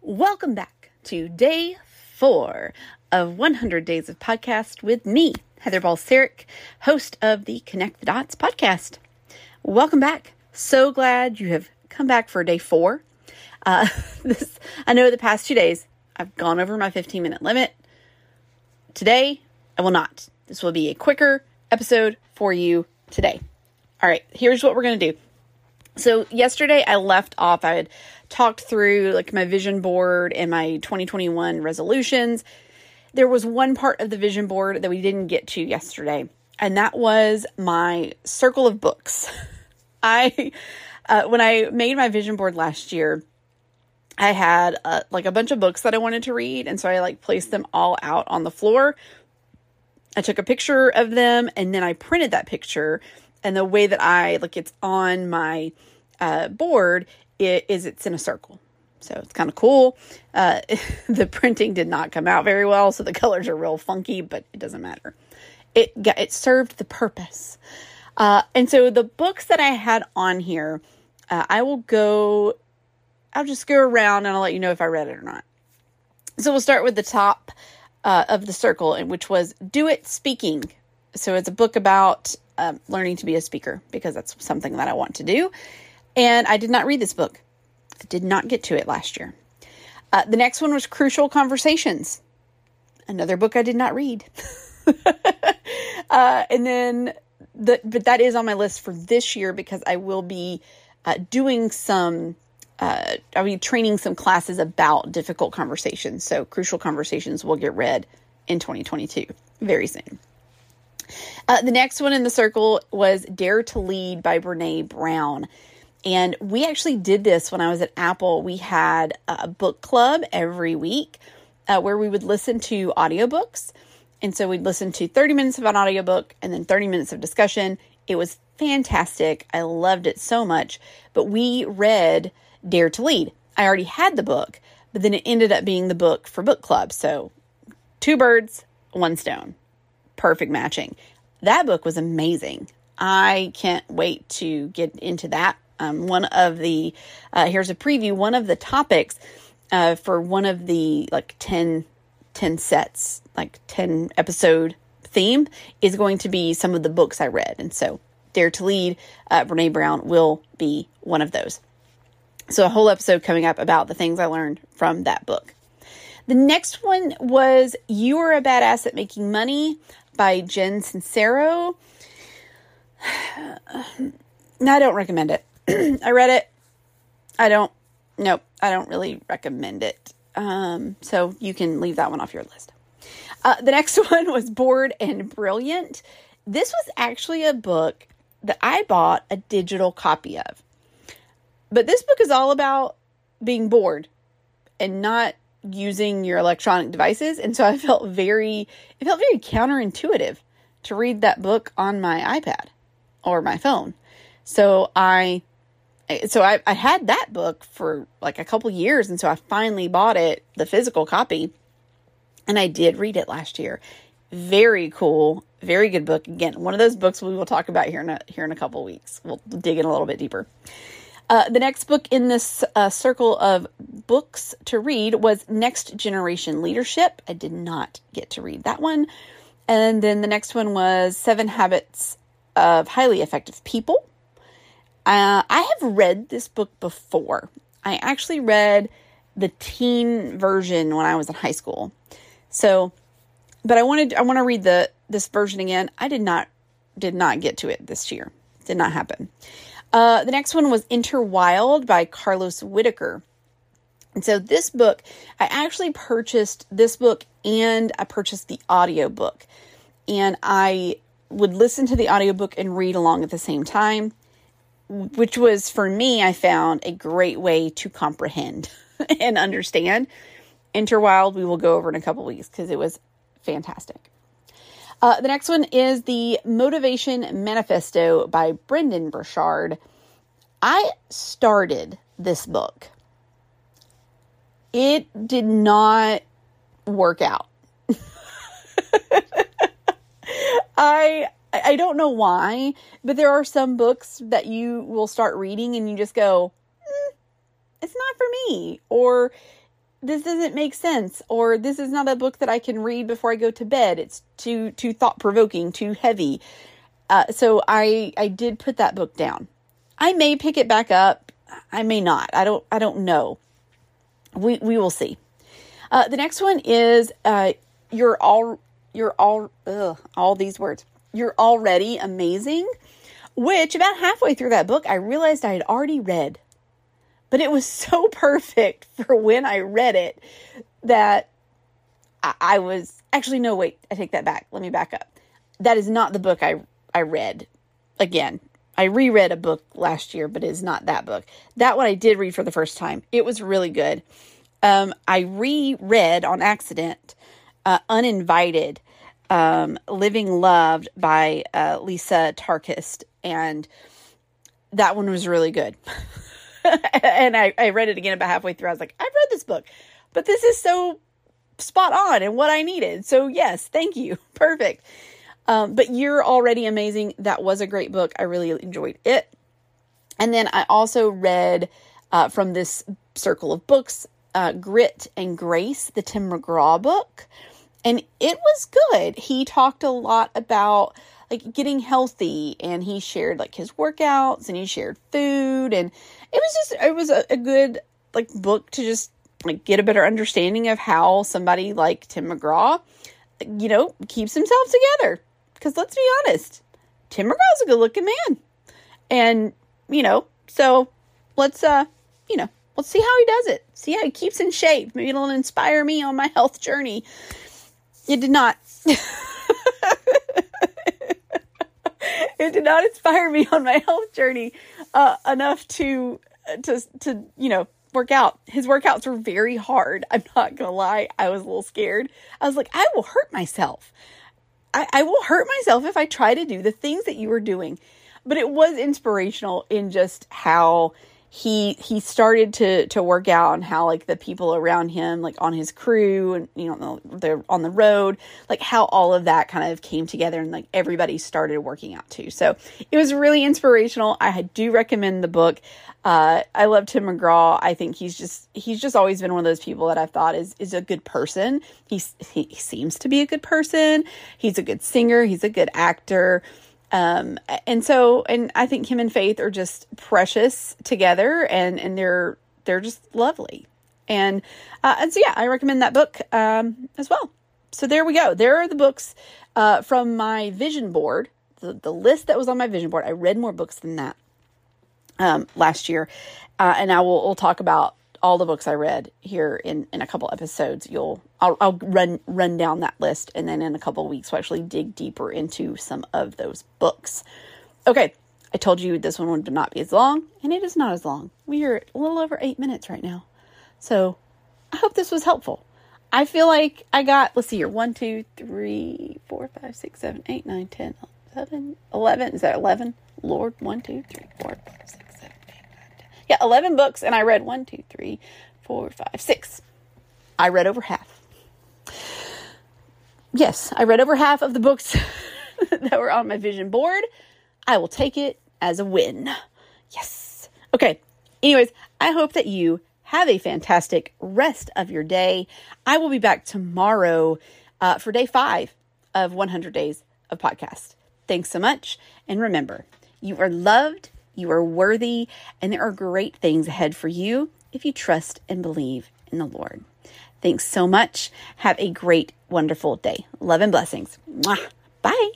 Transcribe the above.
Welcome back to day four of 100 Days of Podcast with me, Heather Balseric, host of the Connect the Dots podcast. Welcome back. So glad you have come back for day four. Uh, this, I know the past two days I've gone over my 15 minute limit. Today, I will not. This will be a quicker episode for you today. All right, here's what we're going to do. So, yesterday I left off, I had talked through like my vision board and my 2021 resolutions. There was one part of the vision board that we didn't get to yesterday, and that was my circle of books. I, uh, when I made my vision board last year, I had uh, like a bunch of books that I wanted to read, and so I like placed them all out on the floor. I took a picture of them, and then I printed that picture. And the way that I like it's on my uh, board it is it's in a circle. So it's kind of cool. Uh, the printing did not come out very well, so the colors are real funky, but it doesn't matter. It got, it served the purpose. Uh, and so the books that I had on here, uh, I will go. I'll just go around and I'll let you know if I read it or not. So we'll start with the top uh, of the circle, and which was "Do It Speaking." So it's a book about um, learning to be a speaker because that's something that I want to do. And I did not read this book. I did not get to it last year. Uh, the next one was Crucial Conversations, another book I did not read. uh, and then, the, but that is on my list for this year because I will be uh, doing some, uh, I'll be training some classes about difficult conversations. So, Crucial Conversations will get read in 2022 very soon. Uh, the next one in the circle was Dare to Lead by Brene Brown. And we actually did this when I was at Apple. We had a book club every week uh, where we would listen to audiobooks. And so we'd listen to 30 minutes of an audiobook and then 30 minutes of discussion. It was fantastic. I loved it so much. But we read Dare to Lead. I already had the book, but then it ended up being the book for book club. So two birds, one stone. Perfect matching. That book was amazing. I can't wait to get into that um, one of the uh, here's a preview one of the topics uh, for one of the like 10 10 sets like 10 episode theme is going to be some of the books i read. And so dare to lead uh, brene brown will be one of those. So a whole episode coming up about the things i learned from that book. The next one was you are a badass at making money by jen sincero. I don't recommend it. I read it. I don't, nope, I don't really recommend it. Um, so you can leave that one off your list. Uh, the next one was Bored and Brilliant. This was actually a book that I bought a digital copy of. But this book is all about being bored and not using your electronic devices. And so I felt very, it felt very counterintuitive to read that book on my iPad or my phone. So I so I, I had that book for like a couple years and so i finally bought it the physical copy and i did read it last year very cool very good book again one of those books we will talk about here in a, here in a couple weeks we'll dig in a little bit deeper uh, the next book in this uh, circle of books to read was Next Generation Leadership. I did not get to read that one. And then the next one was Seven Habits of Highly Effective People. Uh, I have read this book before. I actually read the teen version when I was in high school. So, but I wanted I want to read the this version again. I did not did not get to it this year. Did not happen. Uh, the next one was Enter Wild by Carlos Whittaker. And so this book, I actually purchased this book and I purchased the audio book. And I would listen to the audiobook and read along at the same time which was for me, I found a great way to comprehend and understand. Enter Wild, we will go over in a couple weeks because it was fantastic. Uh, the next one is the Motivation Manifesto by Brendon Burchard. I started this book. It did not work out. I I don't know why, but there are some books that you will start reading and you just go, mm, it's not for me. Or this doesn't make sense or this is not a book that I can read before I go to bed. It's too too thought provoking, too heavy. Uh, so I I did put that book down. I may pick it back up. I may not. I don't I don't know. We we will see. Uh, the next one is uh, you're all you're all ugh, all these words. You're already amazing, which about halfway through that book I realized I had already read. But it was so perfect for when I read it that I, I was actually no wait I take that back. Let me back up. That is not the book I I read. Again I reread a book last year but it is not that book. That one I did read for the first time. It was really good. Um, I reread on accident uh, uninvited um, living loved by uh, Lysa TerKeurst and that one was really good and I, I read it again about halfway through. I was like, I've read this book, but this is so spot on and what I needed. So, yes, thank you. Perfect. Um, but you're already amazing. That was a great book. I really enjoyed it. And then I also read uh, from this circle of books, uh, Grit and Grace, the Tim McGraw book. And it was good. He talked a lot about like getting healthy and he shared like his workouts and he shared food and it was just it was a, a good like book to just like get a better understanding of how somebody like Tim McGraw you know keeps himself together. Because let's be honest Tim McGraw's a good looking man. And you know so let's uh you know let's see how he does it. See how he keeps in shape. Maybe it'll inspire me on my health journey it did not it did not inspire me on my health journey uh, enough to to to you know work out. His workouts were very hard. I'm not gonna lie. I was a little scared. I was like, I will hurt myself. I, I will hurt myself if I try to do the things that you were doing. But it was inspirational in just how he he started to to work out and how like the people around him like on his crew and you know they're on the road like how all of that kind of came together and like everybody started working out too so it was really inspirational i do recommend the book uh, I love Tim McGraw. I think he's just he's just always been one of those people that I've thought is is a good person. He's he seems to be a good person. He's a good singer. He's a good actor. Um, and so, and I think him and Faith are just precious together and, and they're, they're just lovely. And, uh, and so yeah, I recommend that book, um, as well. So there we go. There are the books, uh, from my vision board, the, the list that was on my vision board. I read more books than that, um, last year. Uh, and I will, we'll talk about all the books I read here in, in a couple episodes. You'll I'll, I'll run run down that list, and then in a couple weeks we'll actually dig deeper into some of those books. Okay, I told you this one would not be as long, and it is not as long. We are a little over eight minutes right now, so I hope this was helpful. I feel like I got let's see here one two three four five six seven eight nine ten eleven eleven is that eleven? Lord one two three four five six yeah, 11 books, and I read one, two, three, four, five, six. I read over half. Yes, I read over half of the books that were on my vision board. I will take it as a win. Yes. Okay. Anyways, I hope that you have a fantastic rest of your day. I will be back tomorrow uh, for day five of 100 Days of Podcast. Thanks so much. And remember, you are loved you are worthy, and there are great things ahead for you if you trust and believe in the Lord. Thanks so much. Have a great, wonderful day. Love and blessings. Mwah. Bye.